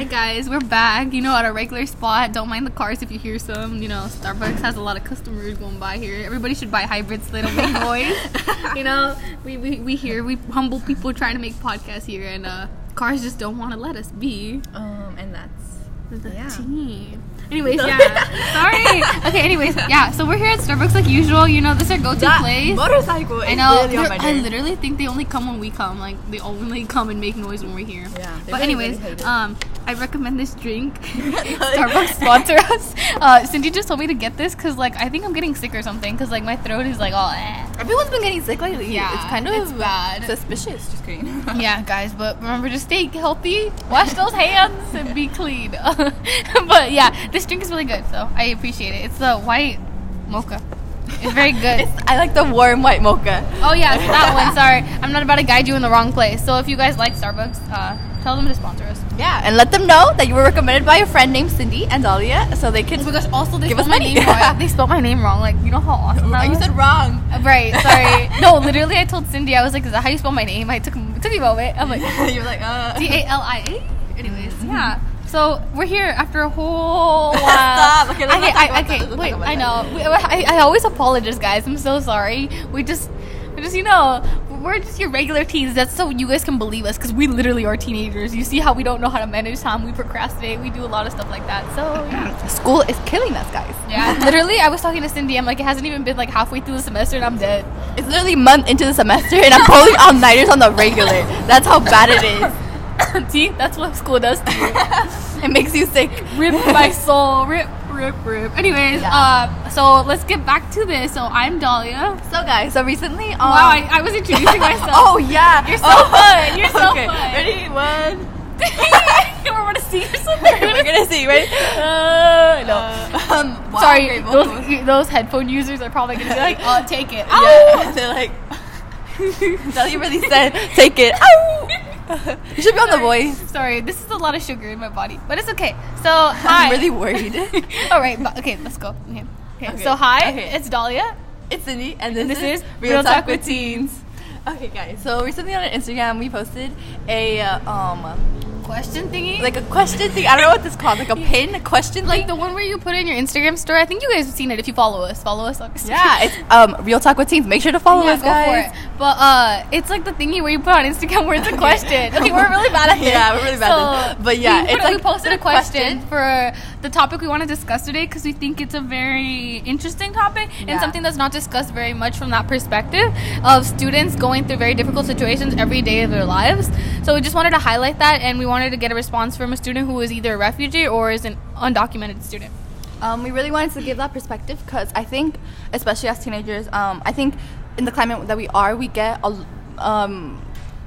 Hi guys, we're back. You know, at a regular spot. Don't mind the cars if you hear some. You know, Starbucks has a lot of customers going by here. Everybody should buy hybrids. They don't make noise. you know, we, we we here we humble people trying to make podcasts here, and uh, cars just don't want to let us be. Um, and that's The Yeah. team. Anyways, yeah. Sorry. Okay. Anyways, yeah. So we're here at Starbucks like usual. You know, this is our go-to that place. motorcycle. I know. my I literally think they only come when we come. Like they only come and make noise when we're here. Yeah, But really, anyways, really um, I recommend this drink. Starbucks sponsor us. Uh, Cindy just told me to get this because like I think I'm getting sick or something because like my throat is like all. Eh. Everyone's been getting sick lately. Yeah, it's kind of it's bad. suspicious. Just kidding. Yeah, guys, but remember to stay healthy, wash those hands, and be clean. but yeah, this drink is really good, so I appreciate it. It's the white mocha. It's very good. It's, I like the warm white mocha. Oh yeah, it's that one. Sorry, I'm not about to guide you in the wrong place. So if you guys like Starbucks, uh, tell them to sponsor us. Yeah, and let them know that you were recommended by a friend named Cindy and Dahlia, so they can. Oh my gosh! Also, they Give us my money. name wrong. They spelled my name wrong. Like you know how awesome that you was? said wrong. Uh, right. Sorry. no, literally, I told Cindy I was like, "Is that how you spell my name?" I took it took me a moment. I'm like, You're like, uh. D A L I A. Anyways, yeah. So we're here after a whole while. Stop. Okay, let's okay, I, about okay. that. Wait, I know. We- I, I always apologize, guys. I'm so sorry. We just, we just, you know, we're just your regular teens. That's so you guys can believe us, because we literally are teenagers. You see how we don't know how to manage time. We procrastinate. We do a lot of stuff like that. So yeah. School is killing us, guys. Yeah, literally, I was talking to Cindy. I'm like, it hasn't even been like halfway through the semester, and I'm dead. It's literally a month into the semester, and I'm pulling all nighters on the regular. That's how bad it is. See, that's what school does to you. It makes you sick. rip my soul, rip, rip, rip. Anyways, Yeah. uh, so let's get back to this. So I'm Dahlia. So, guys, so recently, um, wow, I, I was introducing myself. oh yeah, You're so Oh. fun. You're so okay. fun. Ready? One. we're gonna see or something. We're gonna see. Ready? Uh, no. Uh, um, wow, Sorry, those, those headphone users are probably gonna be like, "Oh, take it." Yeah, they're like, Dahlia really said, take it. Ow! you should be on the voice. Sorry, this is a lot of sugar in my body, but it's okay. So hi. I'm really worried. All right, but, okay, let's go. Okay. Okay, So hi, okay. it's Dahlia. It's Cindy, and this, This is, is Real Talk with Teens. Okay, guys. So recently on Instagram, we posted a uh, um Question thingy. like a question thing. I don't know what this is called. Like a pin, a question like thing. the one where you put in your Instagram story. I think you guys have seen it if you follow us. Follow us on Instagram. yeah, it's um Real Talk with Teens. Make sure to follow Yeah, us, go guys. for it. But uh, it's like the thingy where you put on Instagram where it's a question. Okay, we're really bad at this. Yeah, we're really bad at this. But yeah, we, it's like we posted a a question. question, for the topic we want to discuss today because we think it's a very interesting topic and something that's not discussed very much from that perspective of students going through very difficult situations every day of their lives. So we just wanted to highlight that, and we wanted to get a response from a student who is either a refugee or is an undocumented student. Um, we really wanted to give that perspective because I think, especially as teenagers, um, I think in the climate that we are, we get a um,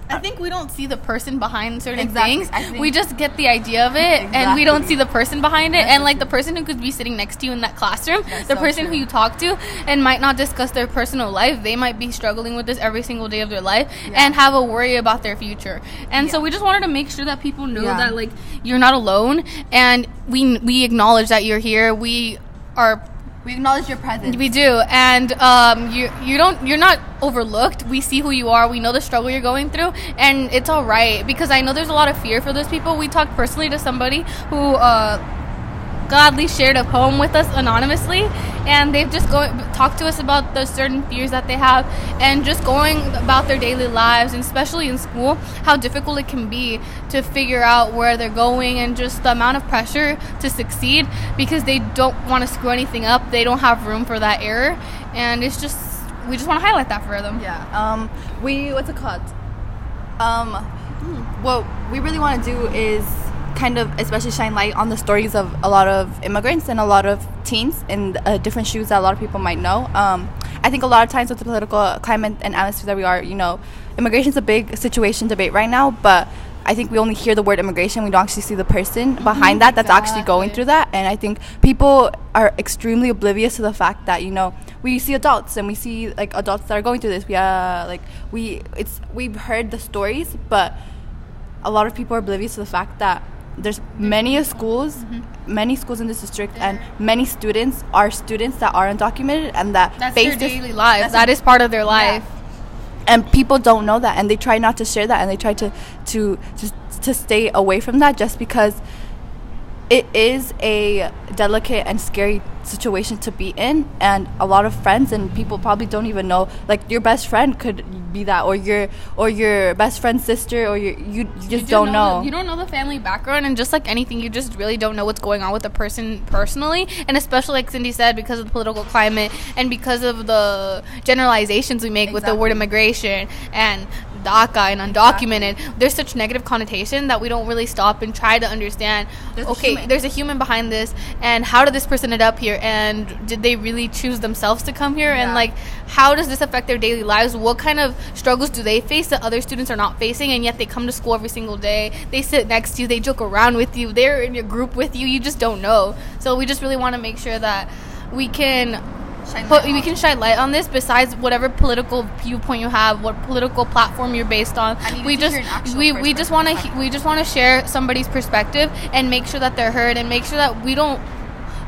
I think we don't see the person behind certain Exactly. things. We just get the idea of it, and we don't see the person behind it. That's and like the person who could be sitting next to you in that classroom, That's the so person who you talk to, and might not discuss their personal life. They might be struggling with this every single day of their life, Yeah. and have a worry about their future. And so we just wanted to make sure that people know Yeah. that like you're not alone, and we we acknowledge that you're here. We are we acknowledge your presence. we do, and um, you you don't you're not overlooked. We see who you are. We know the struggle you're going through, and it's all right because I know there's a lot of fear for those people. We talked personally to somebody who uh, gladly shared a poem with us anonymously, and they've just go talked to us about the certain fears that they have, and just going about their daily lives, and especially in school, how difficult it can be to figure out where they're going, and just the amount of pressure to succeed because they don't want to screw anything up. They don't have room for that error, and it's just we just want to highlight that for them. Yeah. Um, we what's it called? Um, what we really want to do is kind of especially shine light on the stories of a lot of immigrants and a lot of teens in uh, different shoes that a lot of people might know. Um, I think a lot of times with the political climate and atmosphere that we are, you know, immigration's a big situation debate right now, but I think we only hear the word immigration. We don't actually see the person behind that that's actually going through that. And I think people are extremely oblivious to the fact that you know we see adults and we see like adults that are going through this. We uh like we it's we've heard the stories, but a lot of people are oblivious to the fact that there's many schools, Mm-hmm. many schools in this district, and many students are students that are undocumented and that That's face their daily lives. that's part of their life. and people don't know that and they try not to share that and they try to to to, to stay away from that just because it is a delicate and scary situation to be in and a lot of friends and people probably don't even know like your best friend could be that or your or your best friend's sister or your you, you just You don't know, you don't know the family background, and just like anything, you just really don't know what's going on with the person personally, and especially like Cindy said, because of the political climate and because of the generalizations we make with the word immigration and DACA and undocumented. There's such negative connotation that we don't really stop and try to understand. There's okay, human. there's a human behind this, and how did this person end up here, and did they really choose themselves to come here, and like how does this affect their daily lives? What kind of struggles do they face that other students are not facing? And yet they come to school every single day. They sit next to you. They joke around with you. They're in your group with you. You just don't know. So we just really want to make sure that we can. But we can shine light on this. Besides whatever political viewpoint you have, what political platform you're based on, we just hear an actual we, we just want to we just want to share somebody's perspective and make sure that they're heard and make sure that we don't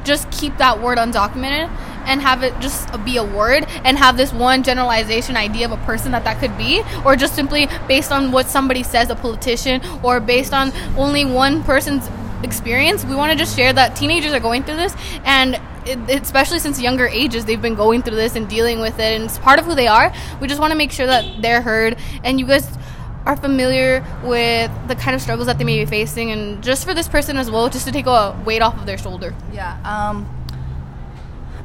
just keep that word undocumented and have it just be a word and have this one generalization idea of a person that that could be or just simply based on what somebody says a politician or based on only one person's experience we want to just share that teenagers are going through this and it, especially since younger ages they've been going through this and dealing with it and it's part of who they are we just want to make sure that they're heard and you guys are familiar with the kind of struggles that they may be facing and just for this person as well just to take a weight off of their shoulder Yeah. Um,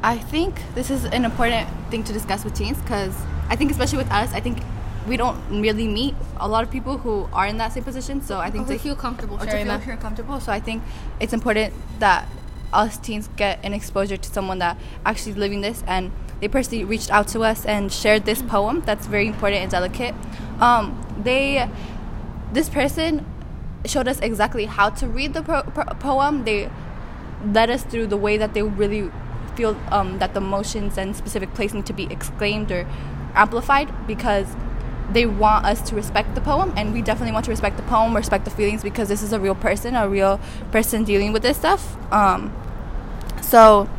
I think this is an important thing to discuss with teens because I think, especially with us, I think we don't really meet a lot of people who are in that same position. So I think to feel comfortable to feel that. comfortable. So I think it's important that us teens get an exposure to someone that actually is living this and they personally reached out to us and shared this poem that's very important and delicate. Um, they this person showed us exactly how to read the poem. They led us through the way that they really feel um, that the emotions and specific place need to be exclaimed or amplified because they want us to respect the poem and we definitely want to respect the poem respect the feelings because this is a real person a real person dealing with this stuff um, so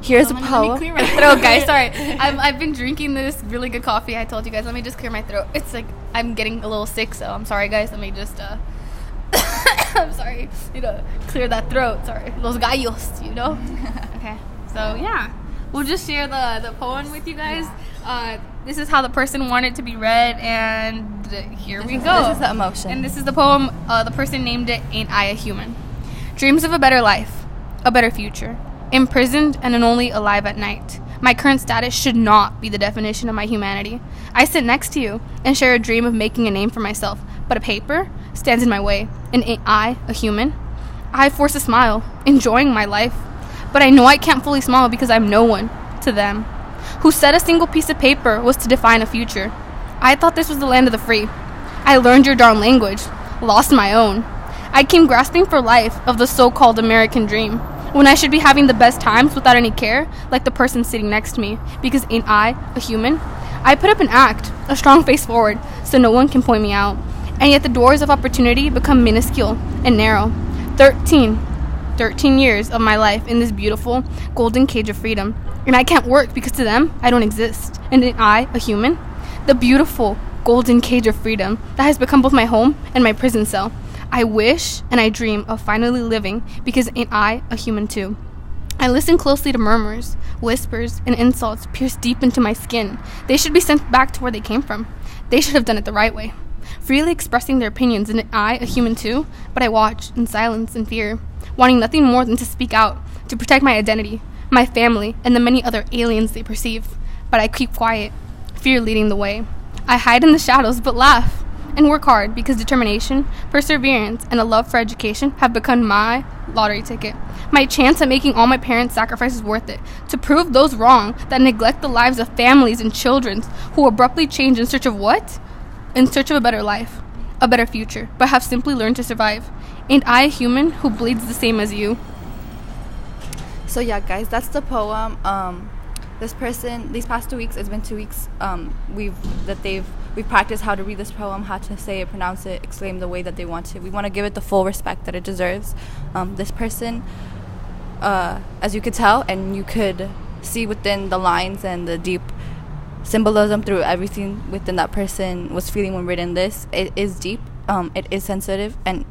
here's a Let me- let me poem clear my throat, guys. Sorry, I've, I've been drinking this really good coffee. I told you guys. Let me just clear my throat. It's like I'm getting a little sick, so I'm sorry, guys. Let me just. uh I'm sorry. You know, clear that throat. Sorry, los gallos. You know. okay. So yeah, we'll just share the the poem with you guys. Uh, this is how the person wanted to be read, and here we is- go. this is the emotion. And this is the poem. Uh, the person named it "Ain't I a Human." Dreams of a better life, a better future. Imprisoned and only alive at night. My current status should not be the definition of my humanity. I sit next to you and share a dream of making a name for myself, but a paper stands in my way. And ain't I a human? I force a smile, enjoying my life. But I know I can't fully smile because I'm no one to them. Who said a single piece of paper was to define a future? I thought this was the land of the free. I learned your darn language, lost my own. I came grasping for life of the so called American dream, when I should be having the best times without any care, like the person sitting next to me, because ain't I a human? I put up an act, a strong face forward, so no one can point me out, and yet the doors of opportunity become minuscule and narrow. Thirteen, thirteen years of my life in this beautiful golden cage of freedom. And I can't work because to them, I don't exist. And I a human? The beautiful golden cage of freedom that has become both my home and my prison cell. I wish and I dream of finally living because ain't I a human too? I listen closely to murmurs, whispers, and insults pierced deep into my skin. They should be sent back to where they came from. They should have done it the right way. Freely expressing their opinions, and I, a human too, but I watch in silence and fear, wanting nothing more than to speak out, to protect my identity, my family, and the many other aliens they perceive. But I keep quiet, fear leading the way. I hide in the shadows, but laugh and work hard because determination, perseverance, and a love for education have become my lottery ticket. My chance at making all my parents' sacrifices worth it, to prove those wrong that neglect the lives of families and children who abruptly change in search of what? In search of a better life, a better future, but have simply learned to survive. Ain't I a human who bleeds the same as you? So yeah, guys, that's the poem. Um, this person, these past two weeks, it's been two weeks. Um, we've that they've we've practiced how to read this poem, how to say it, pronounce it, exclaim the way that they want to. We want to give it the full respect that it deserves. Um, this person, uh, as you could tell, and you could see within the lines and the deep symbolism through everything within that person was feeling when written this. It is deep. Um, it is sensitive, and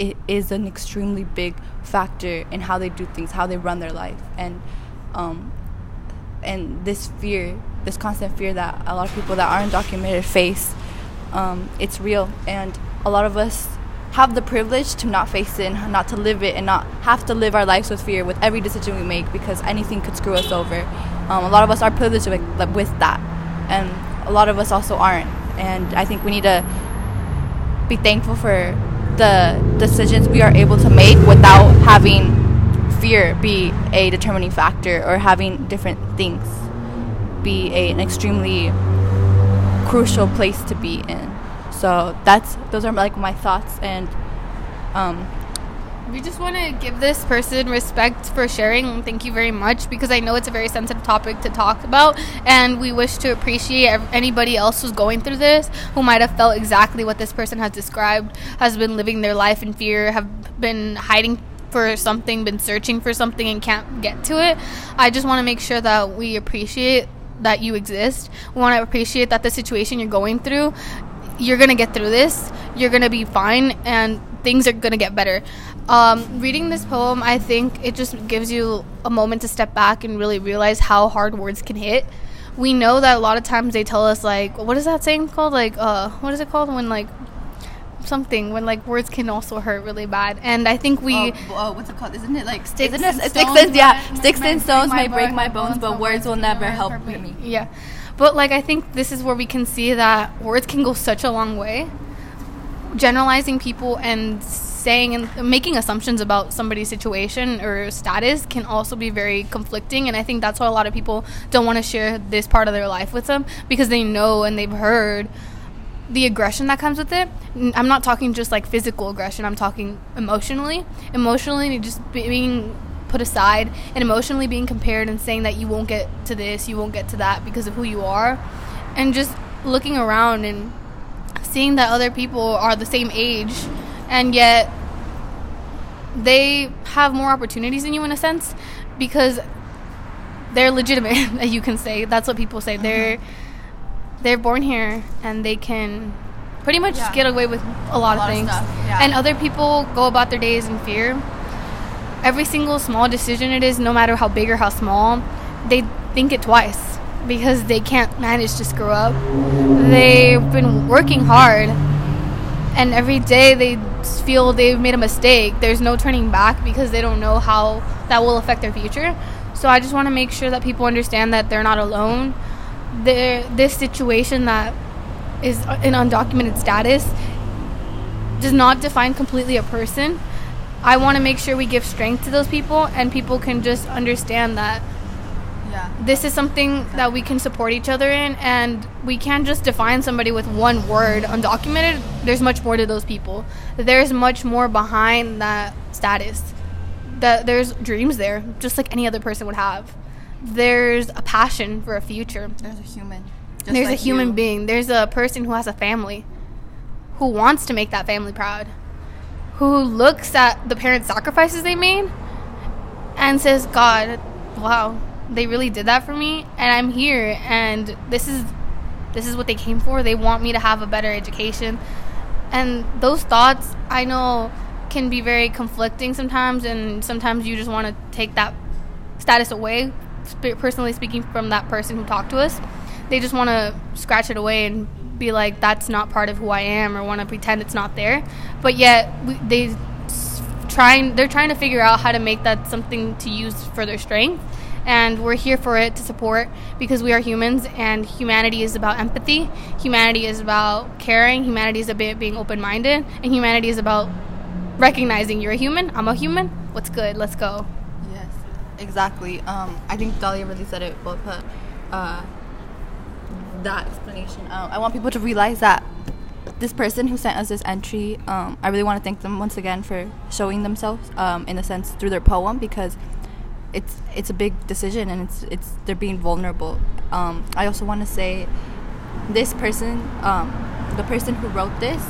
it is an extremely big factor in how they do things, how they run their life, and um, and this fear, this constant fear that a lot of people that are undocumented face, um, it's real, and a lot of us have the privilege to not face it and not to live it and not have to live our lives with fear with every decision we make because anything could screw us over. Um, a lot of us are privileged with, with that, and a lot of us also aren't. And I think we need to be thankful for the decisions we are able to make without having fear be a determining factor or having different things be a, an extremely crucial place to be in. So that's those are like my thoughts and um, we just want to give this person respect for sharing. Thank you very much because I know it's a very sensitive topic to talk about, and we wish to appreciate anybody else who's going through this who might have felt exactly what this person has described, has been living their life in fear, have been hiding for something, been searching for something, and can't get to it. I just want to make sure that we appreciate that you exist. We want to appreciate that the situation you're going through, you're going to get through this. You're going to be fine, and things are going to get better. Um, reading this poem, I think it just gives you a moment to step back and really realize how hard words can hit. We know that a lot of times they tell us, like, what is that saying called? Like, uh, what is it called when, like, something when like words can also hurt really bad. And I think we oh, oh what's it called? Isn't it like sticks? Isn't it sticks and yeah, sticks and stones may break my bones, but words will never help me. Yeah, but like I think this is where we can see that words can go such a long way. Generalizing people and saying and making assumptions about somebody's situation or status can also be very conflicting and i think that's why a lot of people don't want to share this part of their life with them because they know and they've heard the aggression that comes with it. I'm not talking just like physical aggression. I'm talking emotionally. Emotionally, just being put aside and emotionally being compared and saying that you won't get to this, you won't get to that because of who you are, and just looking around and seeing that other people are the same age and yet they have more opportunities than you in a sense because they're legitimate you can say that's what people say they're mm-hmm they're born here and they can pretty much yeah. get away with a lot, a of things. Of yeah. And other people go about their days in fear. Every single small decision it is, no matter how big or how small, they think it twice because they can't manage to screw up. They've been working hard and every day they feel they've made a mistake. There's no turning back because they don't know how that will affect their future. So I just want to make sure that people understand that they're not alone the this situation that is an undocumented status does not define completely a person. I want to make sure we give strength to those people and people can just understand that yeah. this is something that we can support each other in and we can't just define somebody with one word undocumented there's much more to those people there's much more behind that status that there's dreams there just like any other person would have there's a passion for a future. There's a human. there's like a human you. being. There's a person who has a family, who wants to make that family proud, who looks at the parents' sacrifices they made, and says, "God, wow, they really did that for me, and I'm here, and this is this is what they came for. They want me to have a better education." And those thoughts, I know, can be very conflicting sometimes, and sometimes you just want to take that status away personally speaking from that person who talked to us, they just want to scratch it away and be like, that's not part of who I am, or want to pretend it's not there. But yet we, they trying they're trying to figure out how to make that something to use for their strength and we're here for it to support because we are humans and humanity is about empathy humanity is about caring humanity is about being open-minded and humanity is about recognizing you're a human i'm a human what's good let's go yes exactly. Um, I think Dahlia really said it well put. Uh, that explanation. Um, I want people to realize that this person who sent us this entry, um, I really want to thank them once again for showing themselves, um, in a sense, through their poem because it's it's a big decision and it's it's they're being vulnerable. Um, I also want to say, this person, um, the person who wrote this,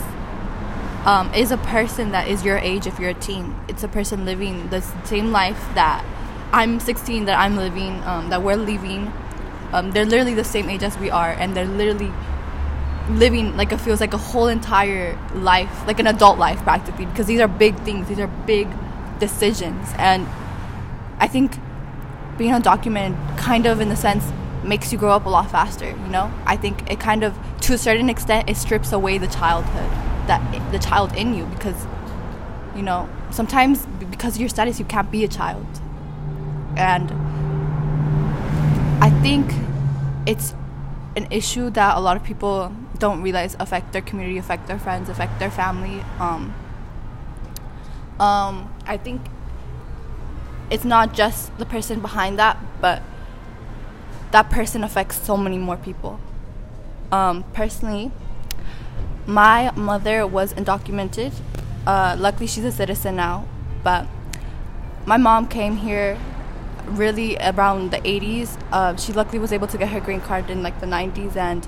um, is a person that is your age if you're a teen. It's a person living the same life that I'm 16 that I'm living, um, that we're living, Um, they're literally the same age as we are, and they're literally living like it feels like a whole entire life, like an adult life practically, because these are big things. These are big decisions, and I think being undocumented kind of in the sense makes you grow up a lot faster you know? I think it kind of to a certain extent it strips away the childhood that the child in you because you know sometimes because of your status you can't be a child. And i think it's an issue that a lot of people don't realize affect their community affect their friends affect their family um, um, i think it's not just the person behind that, but that person affects so many more people. Um, personally, my mother was undocumented. Uh, luckily, she's a citizen now, but my mom came here really around the 80s. Uh, she luckily was able to get her green card in like the 90s, and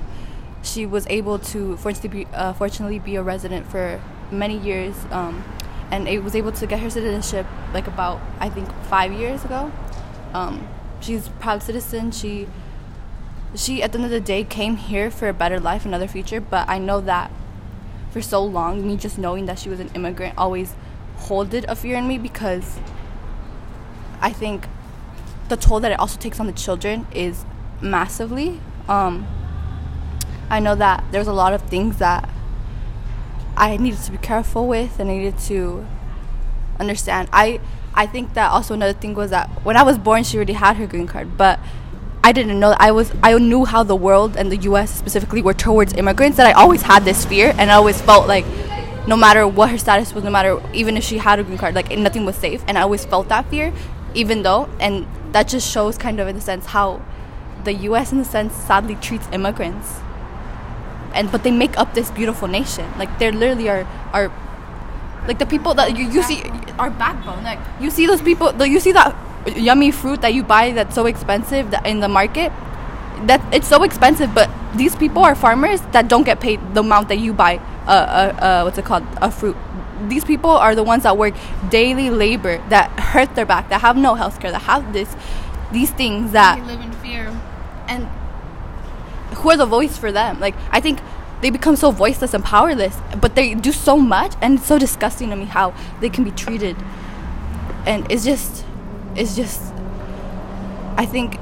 she was able to fortunately be, uh, fortunately be a resident for many years. Um, and it was able to get her citizenship like about I think five years ago. Um, she's proud citizen. She she at the end of the day came here for a better life, another future. But I know that for so long, me just knowing that she was an immigrant always holded a fear in me because I think the toll that it also takes on the children is massively. Um, I know that there's a lot of things that I needed to be careful with and I needed to understand. I I think that also another thing was that when I was born she already had her green card, but I didn't know I was I knew how the world and the US specifically were towards immigrants that I always had this fear and I always felt like no matter what her status was, no matter even if she had a green card, like nothing was safe and I always felt that fear, even though and that just shows kind of in a sense how the US in a sense sadly treats immigrants and but they make up this beautiful nation. Like they literally are are like the people that you, you see our backbone. Like you see those people, you see that yummy fruit that you buy that's so expensive that in the market. That it's so expensive, but these people are farmers that don't get paid the amount that you buy. Uh, uh, uh what's it called? A fruit. These people are the ones that work daily labor that hurt their back, that have no health care, that have this, these things that they live in fear, and who are the voice for them? Like I think they become so voiceless and powerless, but they do so much, and it's so disgusting to me how they can be treated. And it's just, it's just, I think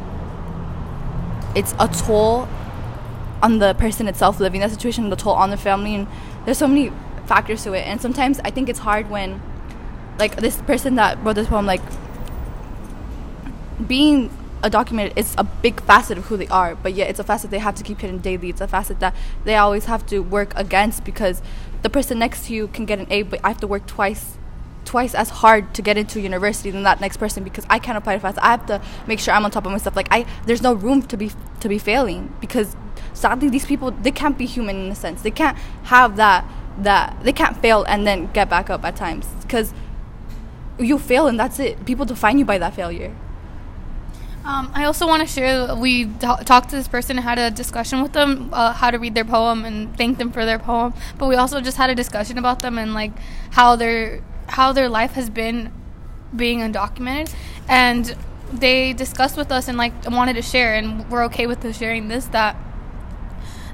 it's a toll on the person itself living that situation, the toll on the family, and there's so many factors to it. And sometimes I think it's hard when, like, this person that wrote this poem, like, being a document it's a big facet of who they are but yet it's a facet they have to keep hidden daily. It's a facet that they always have to work against because the person next to you can get an a but i have to work twice twice as hard to get into university than that next person because i can't apply to fast i have to make sure i'm on top of myself. like i there's no room to be to be failing because sadly these people they can't be human in a sense. They can't have that that they can't fail and then get back up at times because you fail and that's it. People define you by that failure um, I also want to share. We t- talked to this person had a discussion with them uh, how to read their poem and thank them for their poem. But we also just had a discussion about them and like how their how their life has been being undocumented, and they discussed with us and like wanted to share, and we're okay with sharing this that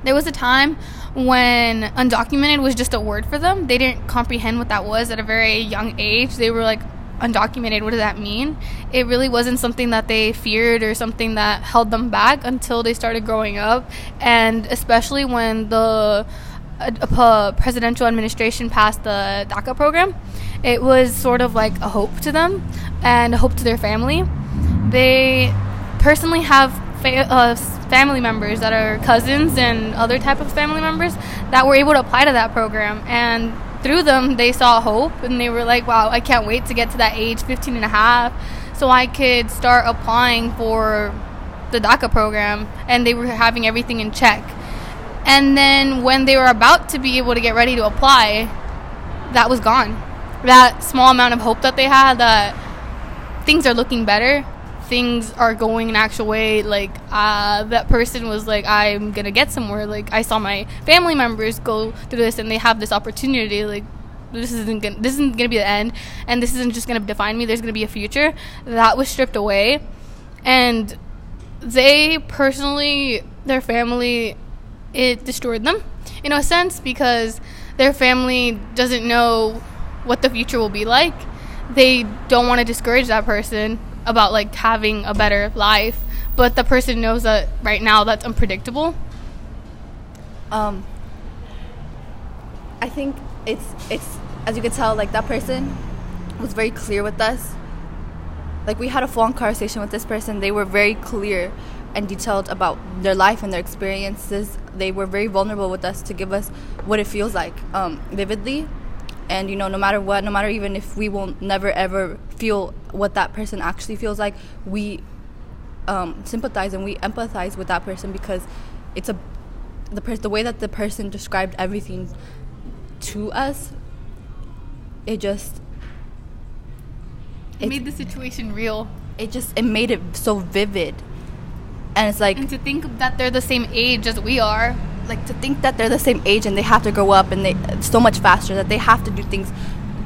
there was a time when undocumented was just a word for them. They didn't comprehend what that was at a very young age. They were like, undocumented, what does that mean? It really wasn't something that they feared or something that held them back until they started growing up. And especially when the uh, presidential administration passed the DACA program, it was sort of like a hope to them and a hope to their family. They personally have fa- uh, family members that are cousins and other type of family members that were able to apply to that program and through them they saw hope and they were like wow i can't wait to get to that age 15 and a half so i could start applying for the daca program and they were having everything in check. And then when they were about to be able to get ready to apply that was gone. That small amount of hope that they had that things are looking better things are going an actual way like uh, that person was like i'm gonna get somewhere. Like i saw my family members go through this and they have this opportunity like this isn't gonna this isn't gonna be the end and this isn't just gonna define me there's gonna be a future. That was stripped away and they personally, their family, it destroyed them in a sense because their family doesn't know what the future will be like. They don't want to discourage that person about like having a better life, but the person knows that right now that's unpredictable. Um, I think it's it's as you can tell, like that person was very clear with us. Like we had a full-on conversation with this person. They were very clear and detailed about their life and their experiences. They were very vulnerable with us to give us what it feels like um, vividly. And you know, no matter what, no matter even if we will never ever feel what that person actually feels like, we um, sympathize and we empathize with that person because it's a the per- the way that the person described everything to us. It just It made the situation real. it just it made it so vivid, and it's like And to think that they're the same age as we are. Like to think that they're the same age and they have to grow up and they so much faster that they have to do things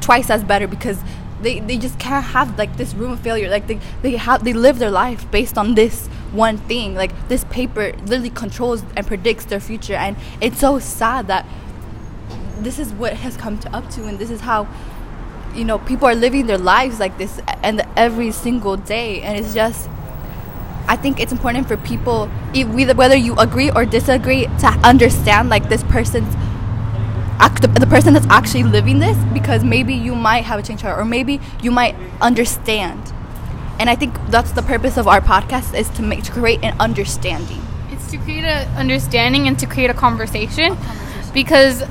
twice as better because they, they just can't have like this room of failure. Like they they have they live their life based on this one thing. Like this paper literally controls and predicts their future. And it's so sad that this is what has come to up to and this is how you know people are living their lives like this and every single day. And it's just I think it's important for people, whether you agree or disagree, to understand like this person's, the, person that's actually living this, because maybe you might have a change heart, or maybe you might understand. And I think that's the purpose of our podcast is to make to create an understanding. It's to create an understanding and to create a conversation, because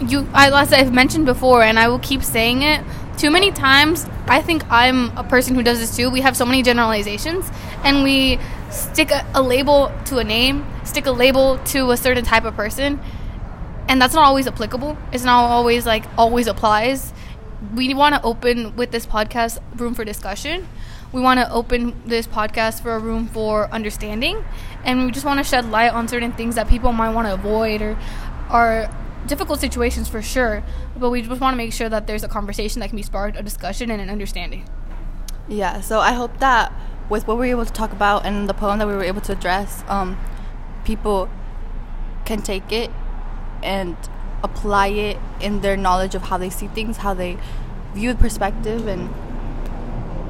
you, I, as I've mentioned before, and I will keep saying it too many times. I think I'm a person who does this too. We have so many generalizations, and we stick a, a label to a name, stick a label to a certain type of person, and that's not always applicable. It's not always like always applies. We want to open with this podcast room for discussion. We want to open this podcast for a room for understanding, and we just want to shed light on certain things that people might want to avoid or are difficult situations for sure. But we just want to make sure that there's a conversation that can be sparked, a discussion, and an understanding. Yeah, so I hope that with what we were able to talk about and the poem that we were able to address, um, people can take it and apply it in their knowledge of how they see things, how they view the perspective, and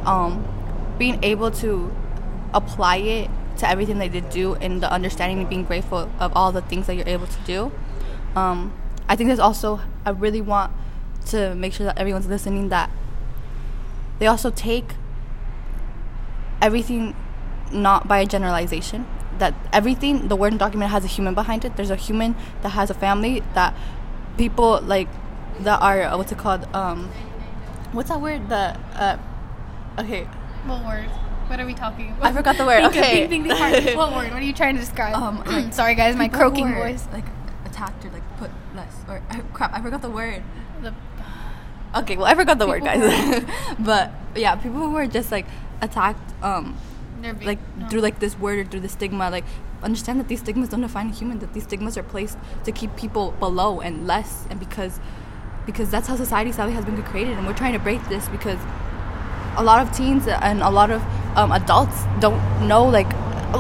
um, being able to apply it to everything they did do and the understanding and being grateful of all the things that you're able to do. Um, I think there's also, I really want to make sure that everyone's listening that they also take everything not by a generalization that everything the word document has a human behind it there's a human that has a family that people like that are uh, what's it called um what's that word the uh okay What word? What are we talking about? I forgot the word. Okay. think, think, think hard. what word? What are you trying to describe? Um, Sorry, guys, my croaking voice. like attacked or like put less or crap i forgot the word The- okay well i forgot the word guys but yeah people who are just like attacked um they're like no. through like this word or through the stigma like understand that these stigmas don't define a human that these stigmas are placed to keep people below and less and because because that's how society sadly has been created and we're trying to break this because a lot of teens and a lot of um, adults don't know like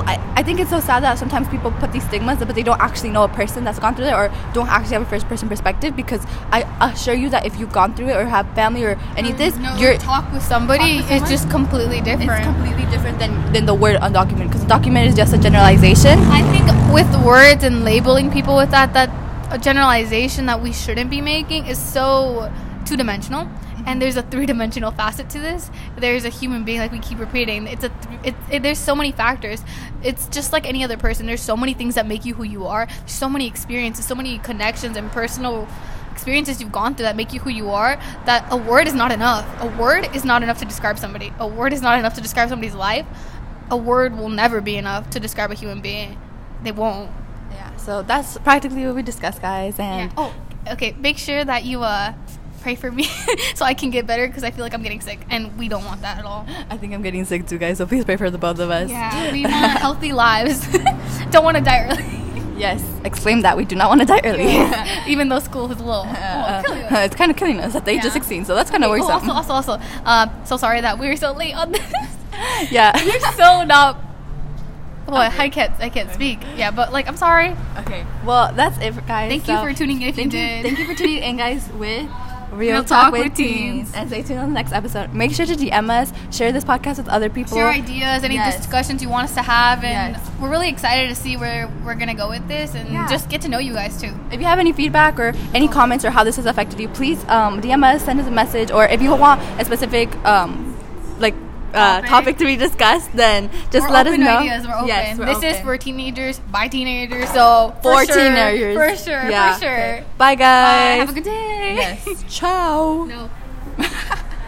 I, I think it's so sad that sometimes people put these stigmas but they don't actually know a person that's gone through it or don't actually have a first person perspective because I assure you that if you've gone through it or have family or any of this no, you're talk with somebody Talk with is just completely different. it's completely different than, than the word undocumented because documented is just a generalization. I think with words and labeling people with that, that a generalization that we shouldn't be making is so two dimensional. And there's a three dimensional facet to this. There's a human being, like we keep repeating. It's a, th- it, it, there's so many factors. It's just like any other person. There's so many things that make you who you are. There's so many experiences, so many connections and personal experiences you've gone through that make you who you are. That a word is not enough. A word is not enough to describe somebody. A word is not enough to describe somebody's life. A word will never be enough to describe a human being. They won't. Yeah, so that's practically what we discussed, guys. And Yeah. Oh, okay. Make sure that you uh pray for me so I can get better because I feel like I'm getting sick, and we don't want that at all. I think I'm getting sick too, guys. So please pray for the both of us. Yeah, we want healthy lives. don't want to die early. yes, exclaim that. We do not want to die early. Even though school is a little, Uh, kill it's kind of killing us at the age Yeah. of 16, so that's kind of Okay, oh, worrisome. also, also, also, uh, so sorry that we were so late on this. yeah. we're so not Well, Okay. I can't. I can't speak. Yeah, but like, I'm sorry. Okay. Well, that's it, guys. Thank you for tuning in. Thank you you, thank you for tuning in, guys. With Real, Real Talk, Talk with, with teens. Teens. and stay tuned on the next episode. Make sure to DM us, share this podcast with other people. Share ideas, any Yes. discussions you want us to have, and Yes. we're really excited to see where we're gonna go with this, and Yeah. just get to know you guys too. If you have any feedback or any comments or how this has affected you, please um, DM us, send us a message, or if you want a specific um, uh, Topic. topic to be discussed, then just we're let us know. ideas. We're open. Yes, we're this open. is for teenagers by teenagers, so for for sure, teenagers. for sure, Yeah. for sure. Bye, Bye. guys. Have a good day. Yes. Ciao. No.